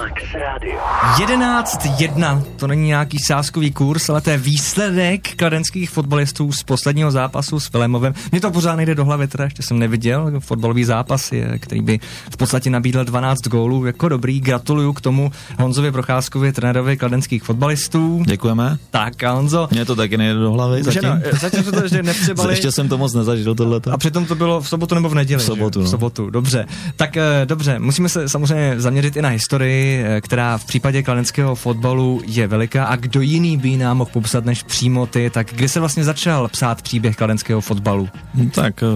Radio. 11-1, to není nějaký sáskový kurz, ale to je výsledek kladenských fotbalistů z posledního zápasu s Vilémovem. Mně to pořád nejde do hlavy, teda ještě jsem neviděl fotbalový zápas, který by v podstatě nabídl 12 gólů. Jako dobrý, gratuluju k tomu Honzovi Procházkovi, trenérovi kladenských fotbalistů. Děkujeme. Tak a Honzo. Mně to taky nejde do hlavy zatím. No, zatím to že nepřebali. ještě jsem to moc nezažil tohleto. A přitom to bylo v sobotu nebo v neděli. V sobotu, no. V sobotu, dobře. Tak eh, dobře, musíme se samozřejmě zaměřit i na historii, eh, která v případě kladenského fotbalu je veliká. A kdo jiný by nám mohl popsat než přímo ty, tak kdy se vlastně začal psát příběh kladenského fotbalu? No, tak eh,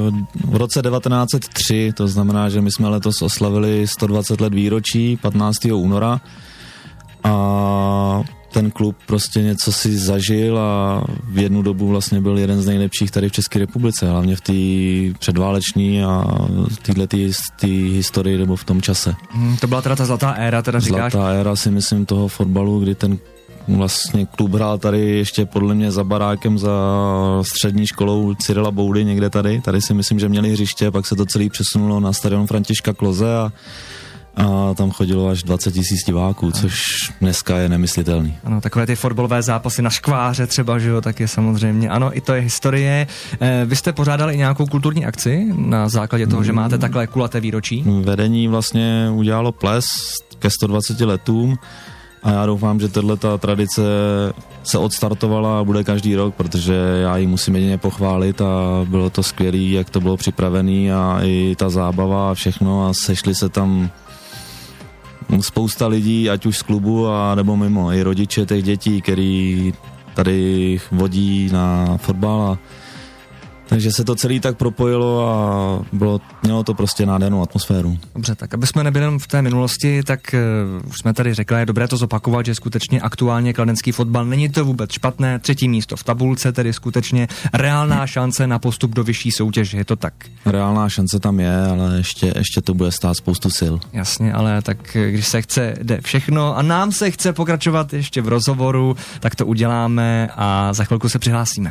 v roce 1903, to znamená, že my jsme letos oslavili 120 let výročí 15. února a ten klub prostě něco si zažil a v jednu dobu vlastně byl jeden z nejlepších tady v České republice, hlavně v té předváleční a téhle historii nebo v tom čase. Hmm, to byla teda ta zlatá éra, teda říkáš? Zlatá éra si myslím toho fotbalu, kdy ten vlastně klub hrál tady ještě podle mě za barákem za střední školou Cyrila Boudy někde tady. Tady si myslím, že měli hřiště, pak se to celý přesunulo na stadion Františka Kloze a a tam chodilo až 20 tisíc diváků, což dneska je nemyslitelný. Ano, takové ty fotbalové zápasy na škváře třeba, že jo, tak je samozřejmě. Ano, i to je historie. E, vy jste pořádali i nějakou kulturní akci na základě toho, že mm. máte takhle kulaté výročí? Vedení vlastně udělalo ples ke 120 letům a já doufám, že tato tradice se odstartovala a bude každý rok, protože já ji musím jedině pochválit a bylo to skvělé, jak to bylo připravené a i ta zábava a všechno a sešli se tam spousta lidí, ať už z klubu a nebo mimo, i rodiče těch dětí, který tady vodí na fotbal a takže se to celý tak propojilo a bylo, mělo to prostě nádhernou atmosféru. Dobře, tak aby jsme nebyli jenom v té minulosti, tak uh, už jsme tady řekli, je dobré to zopakovat, že skutečně aktuálně kladenský fotbal není to vůbec špatné. Třetí místo v tabulce, tedy skutečně reálná šance na postup do vyšší soutěže, je to tak? Reálná šance tam je, ale ještě, ještě to bude stát spoustu sil. Jasně, ale tak eh, když se chce, jde všechno a nám se chce pokračovat ještě v rozhovoru, tak to uděláme a za chvilku se přihlásíme.